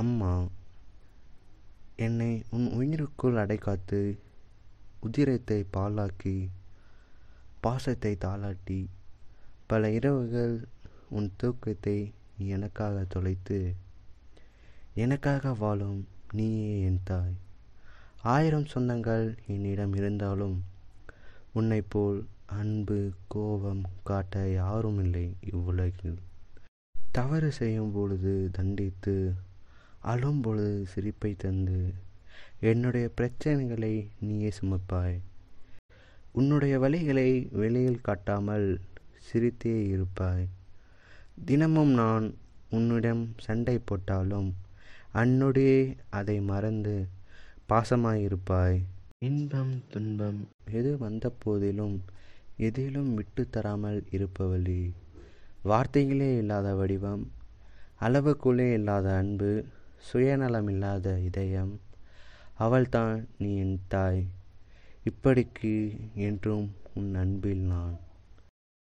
அம்மா என்னை உன் உயிருக்குள் அடைக்காத்து உதிரத்தை பாலாக்கி பாசத்தை தாளாட்டி பல இரவுகள் உன் தூக்கத்தை எனக்காக தொலைத்து எனக்காக வாழும் நீயே என் தாய். ஆயிரம் சொந்தங்கள் என்னிடம் இருந்தாலும் உன்னைப் போல் அன்பு கோபம் காட்ட யாரும் இல்லை இவ்வுலகில். தவறு செய்யும் பொழுது தண்டித்து அழும் பொழுது சிரிப்பை தந்து என்னுடைய பிரச்சனைகளை நீயே சுமப்பாய். உன்னுடைய வழிகளை வெளியில் காட்டாமல் சிரித்தே இருப்பாய். தினமும் நான் உன்னிடம் சண்டை போட்டாலும் அன்னுடைய அதை மறந்து பாசமாயிருப்பாய். இன்பம் துன்பம் எது வந்த போதிலும் எதிலும் விட்டு தராமல் இருப்பவழி. வார்த்தைகளே இல்லாத வடிவம் அளவுக்குள்ளே இல்லாத அன்பு சுயநலமில்லாத இதயம். அவள்தான் நீ என் தாய். இப்படிக்கு என்றும் உன் அன்பில் நான்